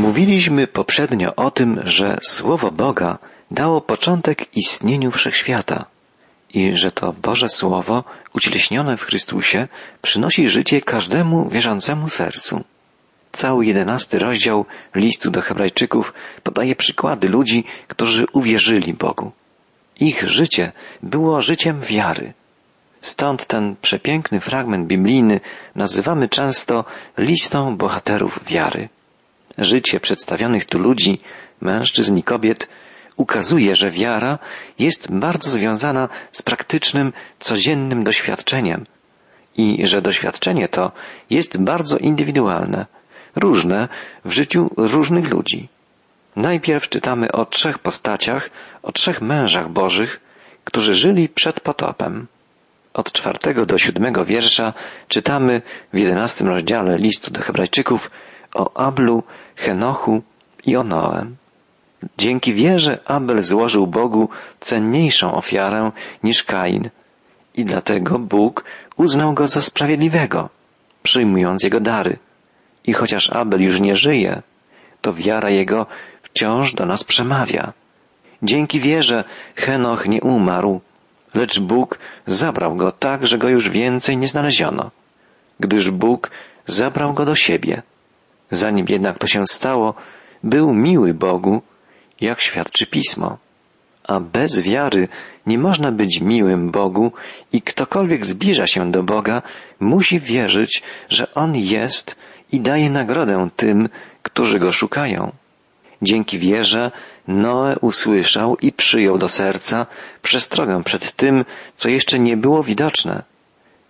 Mówiliśmy poprzednio o tym, że Słowo Boga dało początek istnieniu wszechświata i że to Boże Słowo, ucieleśnione w Chrystusie, przynosi życie każdemu wierzącemu sercu. Cały jedenasty rozdział listu do Hebrajczyków podaje przykłady ludzi, którzy uwierzyli Bogu. Ich życie było życiem wiary. Stąd ten przepiękny fragment biblijny nazywamy często listą bohaterów wiary. Życie przedstawionych tu ludzi, mężczyzn i kobiet, ukazuje, że wiara jest bardzo związana z praktycznym, codziennym doświadczeniem i że doświadczenie to jest bardzo indywidualne, różne w życiu różnych ludzi. Najpierw czytamy o trzech postaciach, o trzech mężach bożych, którzy żyli przed potopem. Od czwartego do siódmego wiersza czytamy w jedenastym rozdziale listu do Hebrajczyków o Ablu, Henochu i o Noem. Dzięki wierze Abel złożył Bogu cenniejszą ofiarę niż Kain i dlatego Bóg uznał go za sprawiedliwego, przyjmując jego dary. I chociaż Abel już nie żyje, to wiara jego wciąż do nas przemawia. Dzięki wierze Henoch nie umarł, lecz Bóg zabrał go tak, że go już więcej nie znaleziono, gdyż Bóg zabrał go do siebie. Zanim jednak to się stało, był miły Bogu, jak świadczy Pismo. A bez wiary nie można być miłym Bogu i ktokolwiek zbliża się do Boga, musi wierzyć, że On jest i daje nagrodę tym, którzy Go szukają. Dzięki wierze Noe usłyszał i przyjął do serca przestrogę przed tym, co jeszcze nie było widoczne.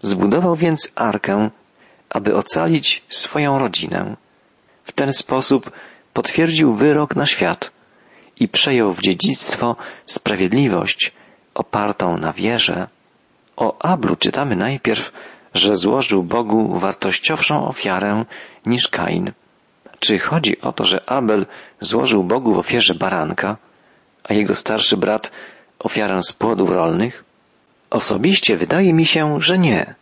Zbudował więc arkę, aby ocalić swoją rodzinę. W ten sposób potwierdził wyrok na świat i przejął w dziedzictwo sprawiedliwość opartą na wierze. O Ablu czytamy najpierw, że złożył Bogu wartościowszą ofiarę niż Kain. Czy chodzi o to, że Abel złożył Bogu w ofierze baranka, a jego starszy brat ofiarę z płodów rolnych? Osobiście wydaje mi się, że nie.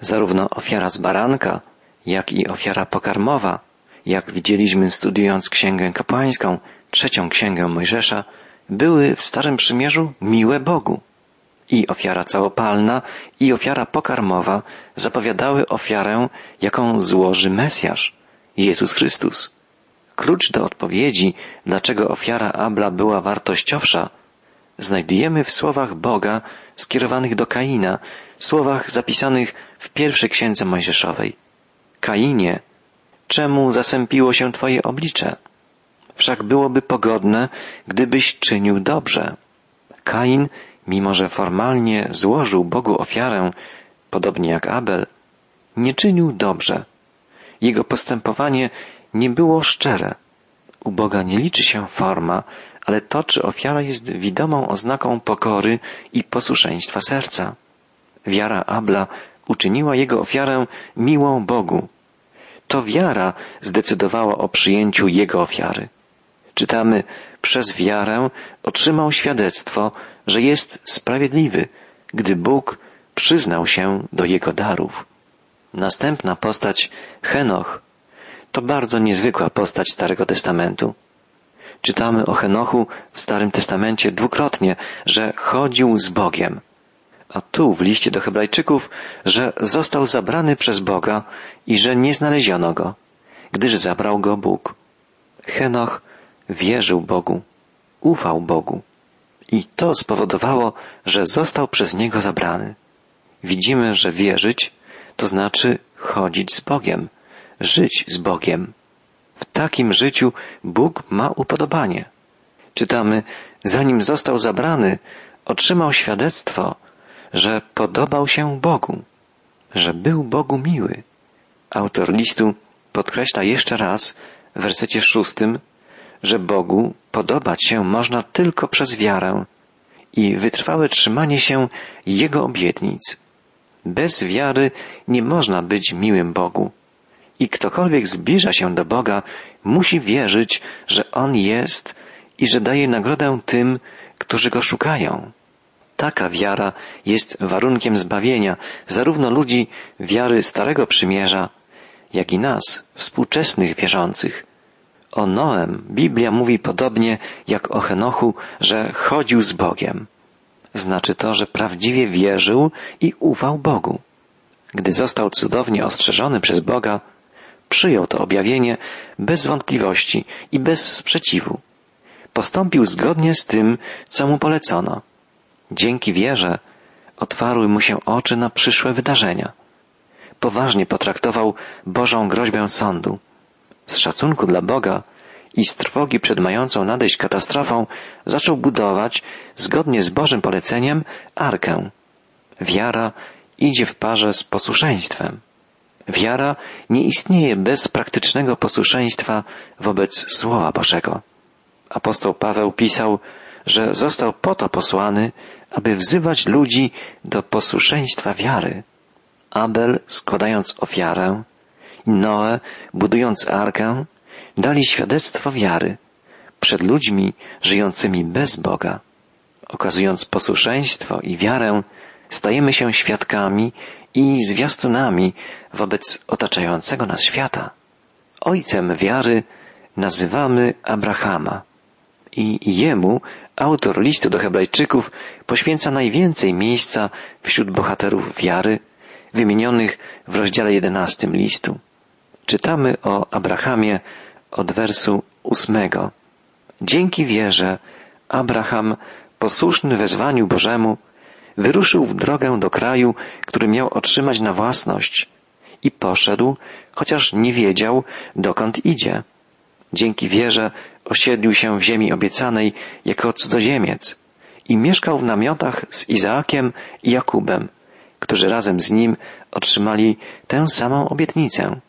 Zarówno ofiara z baranka, jak i ofiara pokarmowa, jak widzieliśmy studiując Księgę Kapłańską, trzecią Księgę Mojżesza, były w Starym Przymierzu miłe Bogu. I ofiara całopalna, i ofiara pokarmowa zapowiadały ofiarę, jaką złoży Mesjasz, Jezus Chrystus. Klucz do odpowiedzi, dlaczego ofiara Abla była wartościowsza, znajdujemy w słowach Boga skierowanych do Kaina, słowach zapisanych w pierwszej księdze Mojżeszowej. Kainie, czemu zasępiło się Twoje oblicze? Wszak byłoby pogodne, gdybyś czynił dobrze. Kain, mimo że formalnie złożył Bogu ofiarę, podobnie jak Abel, nie czynił dobrze. Jego postępowanie nie było szczere. U Boga nie liczy się forma, ale to, czy ofiara jest widomą oznaką pokory i posłuszeństwa serca. Wiara Abla uczyniła jego ofiarę miłą Bogu. To wiara zdecydowała o przyjęciu jego ofiary. Czytamy, przez wiarę otrzymał świadectwo, że jest sprawiedliwy, gdy Bóg przyznał się do jego darów. Następna postać, Henoch, to bardzo niezwykła postać Starego Testamentu. Czytamy o Henochu w Starym Testamencie dwukrotnie, że chodził z Bogiem. A tu w liście do Hebrajczyków, że został zabrany przez Boga i że nie znaleziono go, gdyż zabrał go Bóg. Henoch wierzył Bogu, ufał Bogu. I to spowodowało, że został przez Niego zabrany. Widzimy, że wierzyć to znaczy chodzić z Bogiem, żyć z Bogiem. W takim życiu Bóg ma upodobanie. Czytamy, zanim został zabrany, otrzymał świadectwo, że podobał się Bogu, że był Bogu miły. Autor listu podkreśla jeszcze raz w wersecie szóstym, że Bogu podobać się można tylko przez wiarę i wytrwałe trzymanie się Jego obietnic. Bez wiary nie można być miłym Bogu. I ktokolwiek zbliża się do Boga, musi wierzyć, że On jest i że daje nagrodę tym, którzy Go szukają. Taka wiara jest warunkiem zbawienia zarówno ludzi wiary Starego Przymierza, jak i nas, współczesnych wierzących. O Noem Biblia mówi podobnie jak o Henochu, że chodził z Bogiem. Znaczy to, że prawdziwie wierzył i ufał Bogu. Gdy został cudownie ostrzeżony przez Boga, przyjął to objawienie bez wątpliwości i bez sprzeciwu. Postąpił zgodnie z tym, co mu polecono. Dzięki wierze otwarły mu się oczy na przyszłe wydarzenia. Poważnie potraktował Bożą groźbę sądu. Z szacunku dla Boga i z trwogi przed mającą nadejść katastrofą zaczął budować, zgodnie z Bożym poleceniem, arkę. Wiara idzie w parze z posłuszeństwem. Wiara nie istnieje bez praktycznego posłuszeństwa wobec Słowa Bożego. Apostoł Paweł pisał, że został po to posłany, aby wzywać ludzi do posłuszeństwa wiary. Abel składając ofiarę, Noe budując arkę, dali świadectwo wiary przed ludźmi żyjącymi bez Boga. Okazując posłuszeństwo i wiarę, stajemy się świadkami i zwiastunami wobec otaczającego nas świata. Ojcem wiary nazywamy Abrahama i jemu autor listu do Hebrajczyków poświęca najwięcej miejsca wśród bohaterów wiary wymienionych w rozdziale jedenastym listu. Czytamy o Abrahamie od wersu ósmego. Dzięki wierze Abraham, posłuszny wezwaniu Bożemu, wyruszył w drogę do kraju, który miał otrzymać na własność i poszedł, chociaż nie wiedział, dokąd idzie. Dzięki wierze osiedlił się w ziemi obiecanej jako cudzoziemiec i mieszkał w namiotach z Izaakiem i Jakubem, którzy razem z nim otrzymali tę samą obietnicę.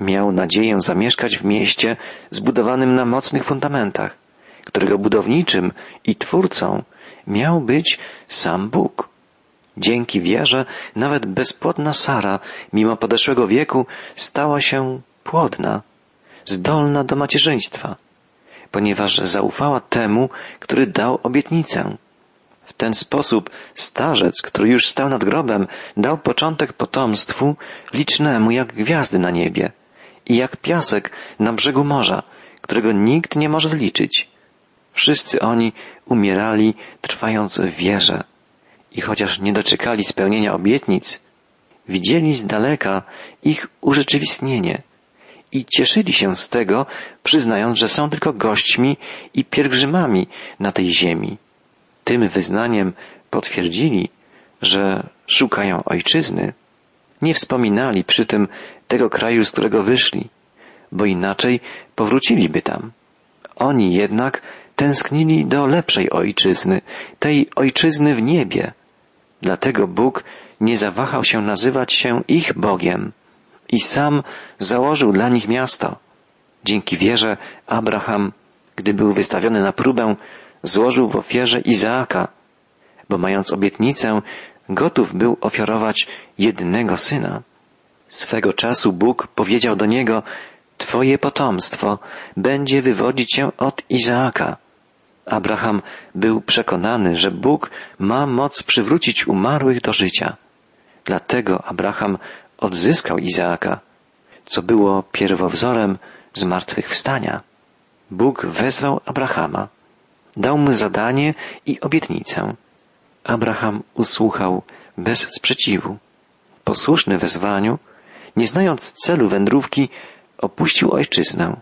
Miał nadzieję zamieszkać w mieście zbudowanym na mocnych fundamentach, którego budowniczym i twórcą miał być sam Bóg. Dzięki wierze nawet bezpłodna Sara, mimo podeszłego wieku, stała się płodna, zdolna do macierzyństwa, ponieważ zaufała temu, który dał obietnicę. W ten sposób starzec, który już stał nad grobem, dał początek potomstwu licznemu jak gwiazdy na niebie i jak piasek na brzegu morza, którego nikt nie może zliczyć. Wszyscy oni umierali trwając w wierze i chociaż nie doczekali spełnienia obietnic, widzieli z daleka ich urzeczywistnienie i cieszyli się z tego, przyznając, że są tylko gośćmi i pielgrzymami na tej ziemi. Tym wyznaniem potwierdzili, że szukają ojczyzny. Nie wspominali przy tym tego kraju, z którego wyszli, bo inaczej powróciliby tam. Oni jednak tęsknili do lepszej ojczyzny, tej ojczyzny w niebie. Dlatego Bóg nie zawahał się nazywać się ich Bogiem i sam założył dla nich miasto. Dzięki wierze Abraham, gdy był wystawiony na próbę, złożył w ofierze Izaaka, bo mając obietnicę, gotów był ofiarować jednego syna. Swego czasu Bóg powiedział do niego, Twoje potomstwo będzie wywodzić się od Izaaka. Abraham był przekonany, że Bóg ma moc przywrócić umarłych do życia. Dlatego Abraham odzyskał Izaaka, co było pierwowzorem zmartwychwstania. Bóg wezwał Abrahama, dał mu zadanie i obietnicę. Abraham usłuchał bez sprzeciwu. Posłuszny wezwaniu, nie znając celu wędrówki, opuścił ojczyznę.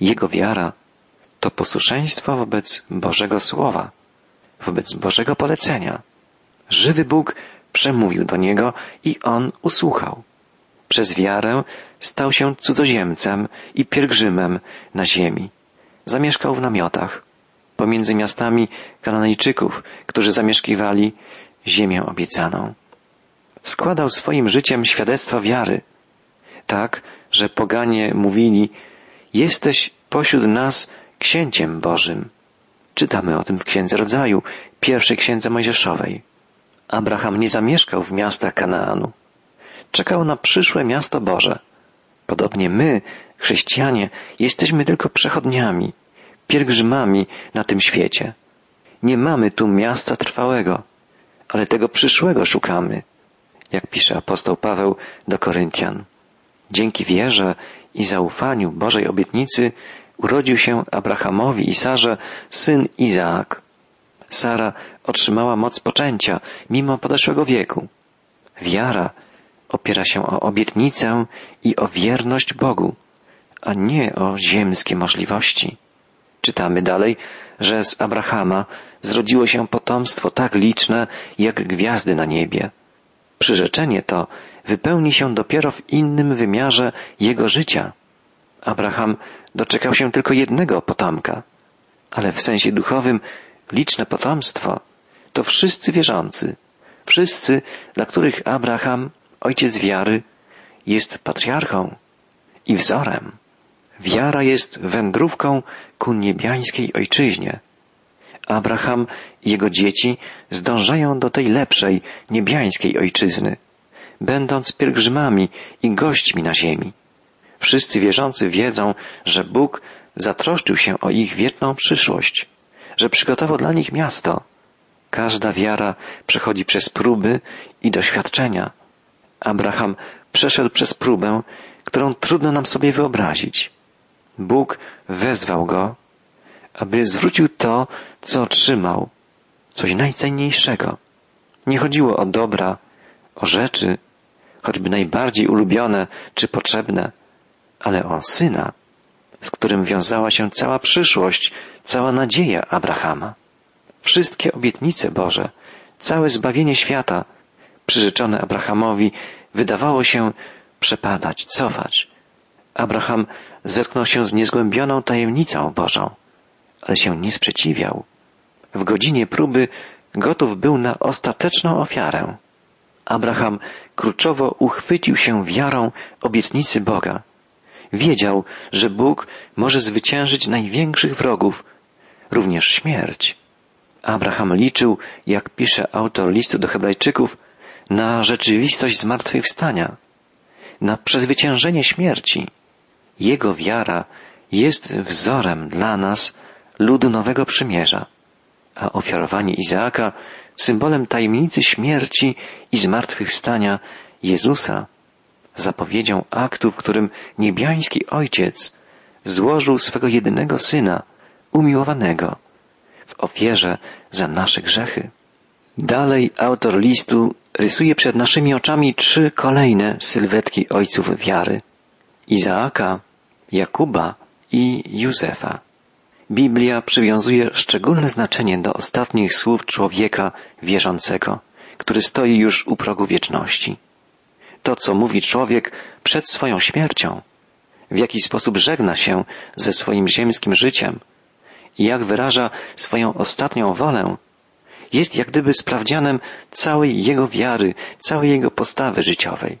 Jego wiara to posłuszeństwo wobec Bożego Słowa, wobec Bożego polecenia. Żywy Bóg przemówił do niego i on usłuchał. Przez wiarę stał się cudzoziemcem i pielgrzymem na ziemi. Zamieszkał w namiotach pomiędzy miastami Kananejczyków, którzy zamieszkiwali ziemię obiecaną. Składał swoim życiem świadectwo wiary, tak, że poganie mówili, jesteś pośród nas księciem Bożym. Czytamy o tym w Księdze Rodzaju, pierwszej Księdze Mojżeszowej. Abraham nie zamieszkał w miastach Kanaanu. Czekał na przyszłe miasto Boże. Podobnie my, chrześcijanie, jesteśmy tylko przechodniami, pielgrzymami na tym świecie. Nie mamy tu miasta trwałego, ale tego przyszłego szukamy, jak pisze apostoł Paweł do Koryntian. Dzięki wierze i zaufaniu Bożej obietnicy urodził się Abrahamowi i Sarze syn Izaak. Sara otrzymała moc poczęcia mimo podeszłego wieku. Wiara opiera się o obietnicę i o wierność Bogu, a nie o ziemskie możliwości. Czytamy dalej, że z Abrahama zrodziło się potomstwo tak liczne jak gwiazdy na niebie. Przyrzeczenie to wypełni się dopiero w innym wymiarze jego życia. Abraham doczekał się tylko jednego potomka, ale w sensie duchowym liczne potomstwo to wszyscy wierzący, wszyscy, dla których Abraham, ojciec wiary, jest patriarchą i wzorem. Wiara jest wędrówką ku niebiańskiej ojczyźnie. Abraham i jego dzieci zdążają do tej lepszej, niebiańskiej ojczyzny, będąc pielgrzymami i gośćmi na ziemi. Wszyscy wierzący wiedzą, że Bóg zatroszczył się o ich wieczną przyszłość, że przygotował dla nich miasto. Każda wiara przechodzi przez próby i doświadczenia. Abraham przeszedł przez próbę, którą trudno nam sobie wyobrazić. Bóg wezwał go, aby zwrócił to, co otrzymał, coś najcenniejszego. Nie chodziło o dobra, o rzeczy, choćby najbardziej ulubione czy potrzebne, ale o syna, z którym wiązała się cała przyszłość, cała nadzieja Abrahama. Wszystkie obietnice Boże, całe zbawienie świata, przyrzeczone Abrahamowi, wydawało się przepadać, cofać. Abraham zetknął się z niezgłębioną tajemnicą Bożą, ale się nie sprzeciwiał. W godzinie próby gotów był na ostateczną ofiarę. Abraham kluczowo uchwycił się wiarą obietnicy Boga. Wiedział, że Bóg może zwyciężyć największych wrogów, również śmierć. Abraham liczył, jak pisze autor listu do Hebrajczyków, na rzeczywistość zmartwychwstania, na przezwyciężenie śmierci. Jego wiara jest wzorem dla nas, ludu Nowego Przymierza, a ofiarowanie Izaaka symbolem tajemnicy śmierci i zmartwychwstania Jezusa, zapowiedzią aktu, w którym niebiański Ojciec złożył swego jedynego Syna, umiłowanego, w ofierze za nasze grzechy. Dalej autor listu rysuje przed naszymi oczami trzy kolejne sylwetki ojców wiary. Izaaka, Jakuba i Józefa. Biblia przywiązuje szczególne znaczenie do ostatnich słów człowieka wierzącego, który stoi już u progu wieczności. To, co mówi człowiek przed swoją śmiercią, w jaki sposób żegna się ze swoim ziemskim życiem i jak wyraża swoją ostatnią wolę, jest jak gdyby sprawdzianem całej jego wiary, całej jego postawy życiowej.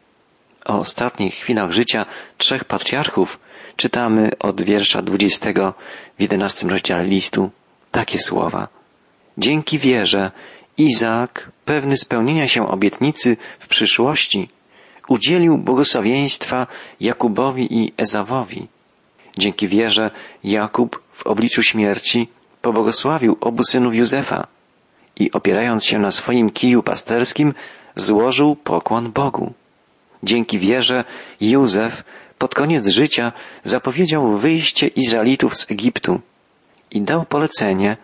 O ostatnich chwilach życia trzech patriarchów czytamy od wiersza dwudziestego w jedenastym rozdziale listu takie słowa. Dzięki wierze Izaak, pewny spełnienia się obietnicy w przyszłości, udzielił błogosławieństwa Jakubowi i Ezawowi. Dzięki wierze Jakub w obliczu śmierci pobłogosławił obu synów Józefa i opierając się na swoim kiju pasterskim złożył pokłon Bogu. Dzięki wierze Józef pod koniec życia zapowiedział wyjście Izraelitów z Egiptu i dał polecenie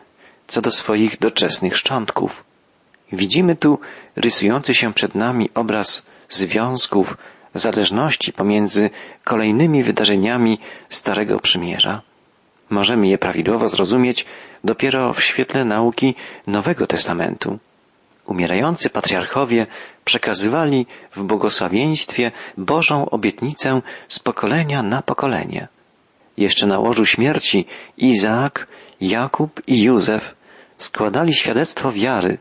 co do swoich doczesnych szczątków. Widzimy tu rysujący się przed nami obraz związków, zależności pomiędzy kolejnymi wydarzeniami Starego Przymierza. Możemy je prawidłowo zrozumieć dopiero w świetle nauki Nowego Testamentu. Umierający patriarchowie przekazywali w błogosławieństwie Bożą obietnicę z pokolenia na pokolenie. Jeszcze na łożu śmierci Izaak, Jakub i Józef składali świadectwo wiary.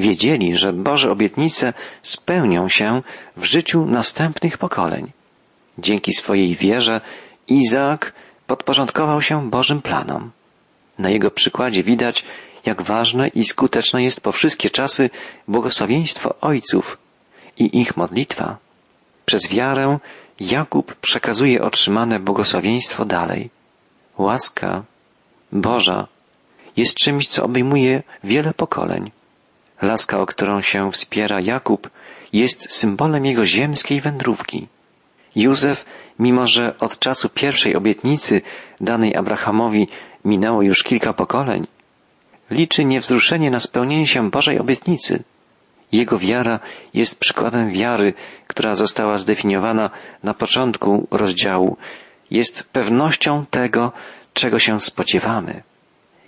Wiedzieli, że Boże obietnice spełnią się w życiu następnych pokoleń. Dzięki swojej wierze Izaak podporządkował się Bożym planom. Na jego przykładzie widać, jak ważne i skuteczne jest po wszystkie czasy błogosławieństwo ojców i ich modlitwa. Przez wiarę Jakub przekazuje otrzymane błogosławieństwo dalej. Łaska Boża jest czymś, co obejmuje wiele pokoleń. Laska, o którą się wspiera Jakub, jest symbolem jego ziemskiej wędrówki. Józef, mimo że od czasu pierwszej obietnicy danej Abrahamowi minęło już kilka pokoleń, liczy niewzruszenie na spełnienie się Bożej obietnicy. Jego wiara jest przykładem wiary, która została zdefiniowana na początku rozdziału. Jest pewnością tego, czego się spodziewamy.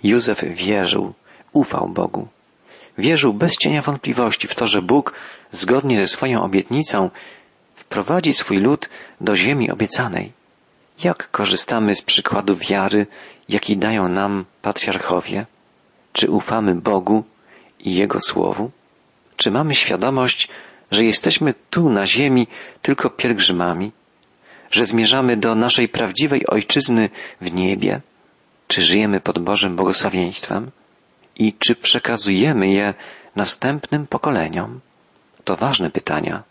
Józef wierzył, ufał Bogu. Wierzył bez cienia wątpliwości w to, że Bóg, zgodnie ze swoją obietnicą, wprowadzi swój lud do ziemi obiecanej. Jak korzystamy z przykładu wiary, jaki dają nam patriarchowie? Czy ufamy Bogu i Jego Słowu? Czy mamy świadomość, że jesteśmy tu na ziemi tylko pielgrzymami? Że zmierzamy do naszej prawdziwej ojczyzny w niebie? Czy żyjemy pod Bożym błogosławieństwem? I czy przekazujemy je następnym pokoleniom? To ważne pytania.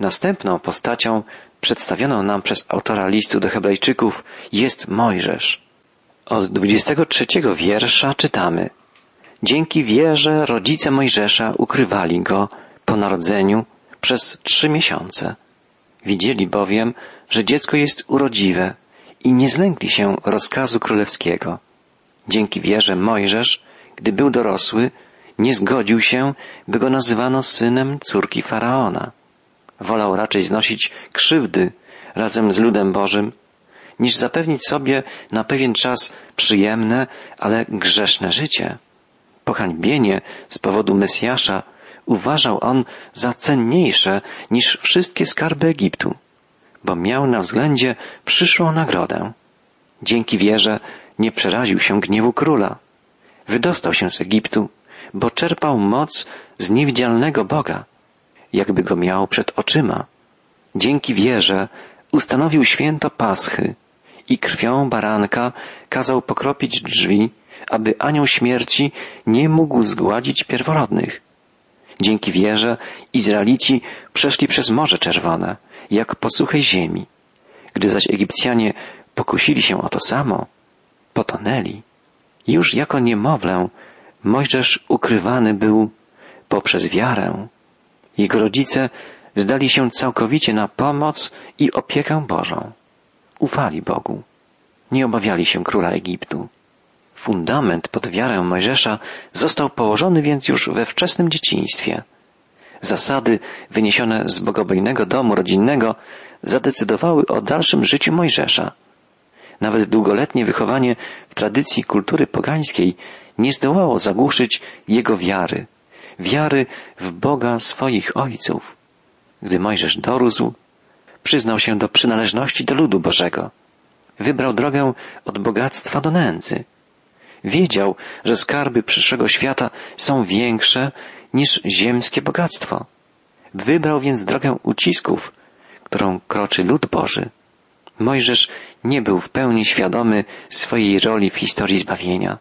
Następną postacią przedstawioną nam przez autora listu do Hebrajczyków jest Mojżesz. Od 23 wiersza czytamy Dzięki wierze rodzice Mojżesza ukrywali go po narodzeniu przez trzy miesiące. Widzieli bowiem, że dziecko jest urodziwe i nie zlękli się rozkazu królewskiego. Dzięki wierze Mojżesz, gdy był dorosły, nie zgodził się, by go nazywano synem córki Faraona. Wolał raczej znosić krzywdy razem z ludem Bożym, niż zapewnić sobie na pewien czas przyjemne, ale grzeszne życie. Pohańbienie z powodu Mesjasza uważał on za cenniejsze niż wszystkie skarby Egiptu, bo miał na względzie przyszłą nagrodę. Dzięki wierze nie przeraził się gniewu króla. Wydostał się z Egiptu, bo czerpał moc z niewidzialnego Boga, jakby go miał przed oczyma. Dzięki wierze ustanowił święto Paschy i krwią baranka kazał pokropić drzwi, aby anioł śmierci nie mógł zgładzić pierworodnych. Dzięki wierze Izraelici przeszli przez Morze Czerwone, jak po suchej ziemi. Gdy zaś Egipcjanie pokusili się o to samo, potonęli. Już jako niemowlę Mojżesz ukrywany był poprzez wiarę. Jego rodzice zdali się całkowicie na pomoc i opiekę Bożą. Ufali Bogu. Nie obawiali się króla Egiptu. Fundament pod wiarę Mojżesza został położony więc już we wczesnym dzieciństwie. Zasady wyniesione z bogobojnego domu rodzinnego zadecydowały o dalszym życiu Mojżesza. Nawet długoletnie wychowanie w tradycji kultury pogańskiej nie zdołało zagłuszyć jego wiary, wiary w Boga swoich ojców. Gdy Mojżesz dorósł, przyznał się do przynależności do ludu Bożego. Wybrał drogę od bogactwa do nędzy. Wiedział, że skarby przyszłego świata są większe niż ziemskie bogactwo. Wybrał więc drogę ucisków, którą kroczy lud Boży. Mojżesz nie był w pełni świadomy swojej roli w historii zbawienia,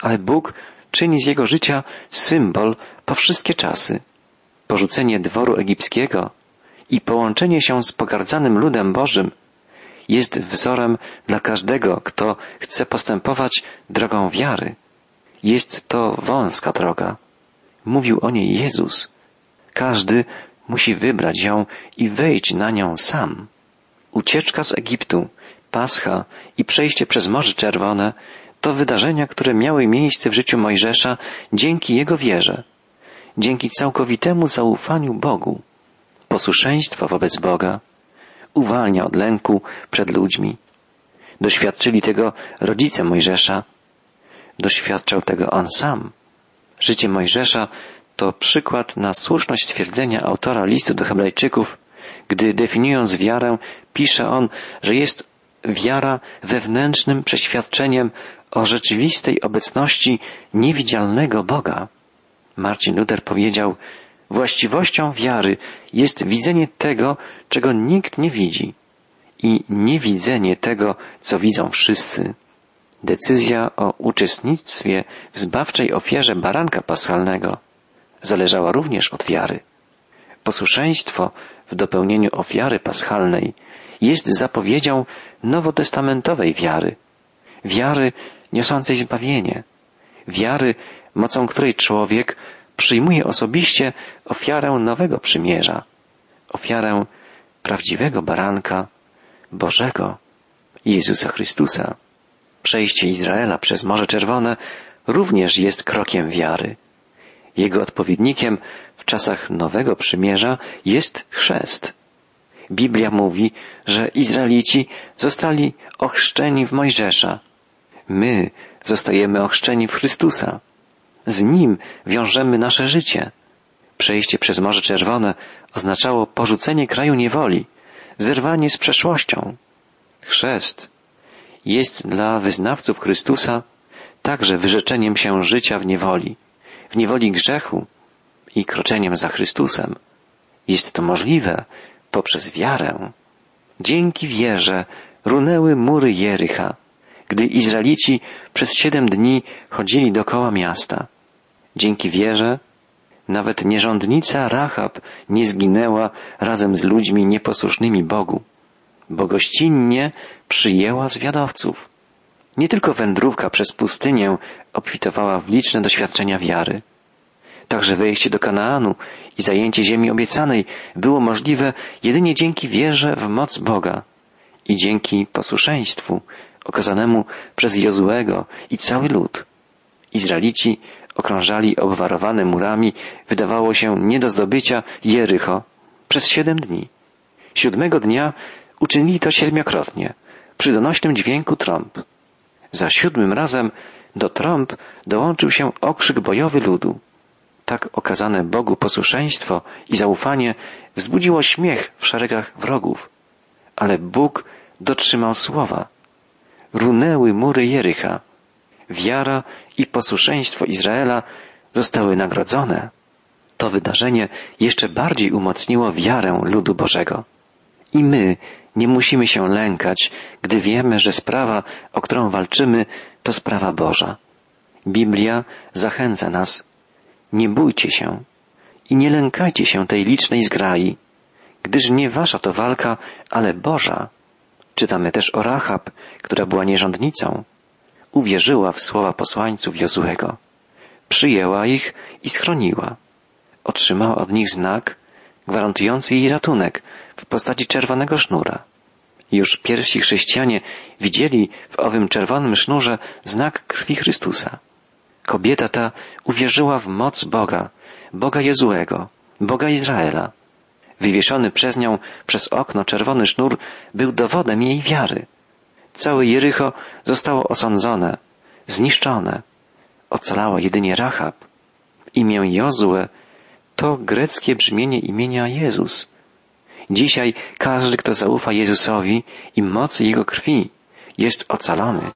ale Bóg czyni z jego życia symbol po wszystkie czasy. Porzucenie dworu egipskiego i połączenie się z pogardzanym ludem Bożym jest wzorem dla każdego, kto chce postępować drogą wiary. Jest to wąska droga. Mówił o niej Jezus. Każdy musi wybrać ją i wejść na nią sam. Ucieczka z Egiptu, Pascha i przejście przez Morze Czerwone to wydarzenia, które miały miejsce w życiu Mojżesza dzięki jego wierze, dzięki całkowitemu zaufaniu Bogu. Posłuszeństwo wobec Boga uwalnia od lęku przed ludźmi. Doświadczyli tego rodzice Mojżesza, doświadczał tego on sam. Życie Mojżesza to przykład na słuszność twierdzenia autora listu do Hebrajczyków, gdy definiując wiarę, pisze on, że jest wiara wewnętrznym przeświadczeniem o rzeczywistej obecności niewidzialnego Boga. Marcin Luther powiedział, właściwością wiary jest widzenie tego, czego nikt nie widzi i niewidzenie tego, co widzą wszyscy. Decyzja o uczestnictwie w zbawczej ofierze baranka paschalnego zależała również od wiary. Posłuszeństwo w dopełnieniu ofiary paschalnej jest zapowiedzią nowotestamentowej wiary, wiary niosącej zbawienie, wiary, mocą której człowiek przyjmuje osobiście ofiarę nowego przymierza, ofiarę prawdziwego baranka, Bożego, Jezusa Chrystusa. Przejście Izraela przez Morze Czerwone również jest krokiem wiary. Jego odpowiednikiem w czasach Nowego Przymierza jest chrzest. Biblia mówi, że Izraelici zostali ochrzczeni w Mojżesza. My zostajemy ochrzczeni w Chrystusa. Z Nim wiążemy nasze życie. Przejście przez Morze Czerwone oznaczało porzucenie kraju niewoli, zerwanie z przeszłością. Chrzest jest dla wyznawców Chrystusa także wyrzeczeniem się życia w niewoli, w niewoli grzechu i kroczeniem za Chrystusem. Jest to możliwe poprzez wiarę. Dzięki wierze runęły mury Jericha, gdy Izraelici przez siedem dni chodzili dokoła miasta. Dzięki wierze nawet nierządnica Rahab nie zginęła razem z ludźmi nieposłusznymi Bogu, bo gościnnie przyjęła zwiadowców. Nie tylko wędrówka przez pustynię obfitowała w liczne doświadczenia wiary. Także wejście do Kanaanu i zajęcie ziemi obiecanej było możliwe jedynie dzięki wierze w moc Boga i dzięki posłuszeństwu okazanemu przez Jozuego i cały lud. Izraelici okrążali obwarowane murami, wydawało się nie do zdobycia Jericho przez siedem dni. Siódmego dnia uczynili to siedmiokrotnie, przy donośnym dźwięku trąb. Za siódmym razem do trąb dołączył się okrzyk bojowy ludu. Tak okazane Bogu posłuszeństwo i zaufanie wzbudziło śmiech w szeregach wrogów. Ale Bóg dotrzymał słowa. Runęły mury Jericha. Wiara i posłuszeństwo Izraela zostały nagrodzone. To wydarzenie jeszcze bardziej umocniło wiarę ludu Bożego. I my nie musimy się lękać, gdy wiemy, że sprawa, o którą walczymy, to sprawa Boża. Biblia zachęca nas. Nie bójcie się i nie lękajcie się tej licznej zgrai, gdyż nie wasza to walka, ale Boża. Czytamy też o Rahab, która była nierządnicą. Uwierzyła w słowa posłańców Jozuego. Przyjęła ich i schroniła. Otrzymała od nich znak gwarantujący jej ratunek w postaci czerwonego sznura. Już pierwsi chrześcijanie widzieli w owym czerwonym sznurze znak krwi Chrystusa. Kobieta ta uwierzyła w moc Boga, Boga Jezuego, Boga Izraela. Wywieszony przez nią przez okno czerwony sznur był dowodem jej wiary. Całe Jericho zostało osądzone, zniszczone. Ocalała jedynie Rahab. Imię Jozue to greckie brzmienie imienia Jezus. Dzisiaj każdy, kto zaufa Jezusowi i mocy Jego krwi, jest ocalony.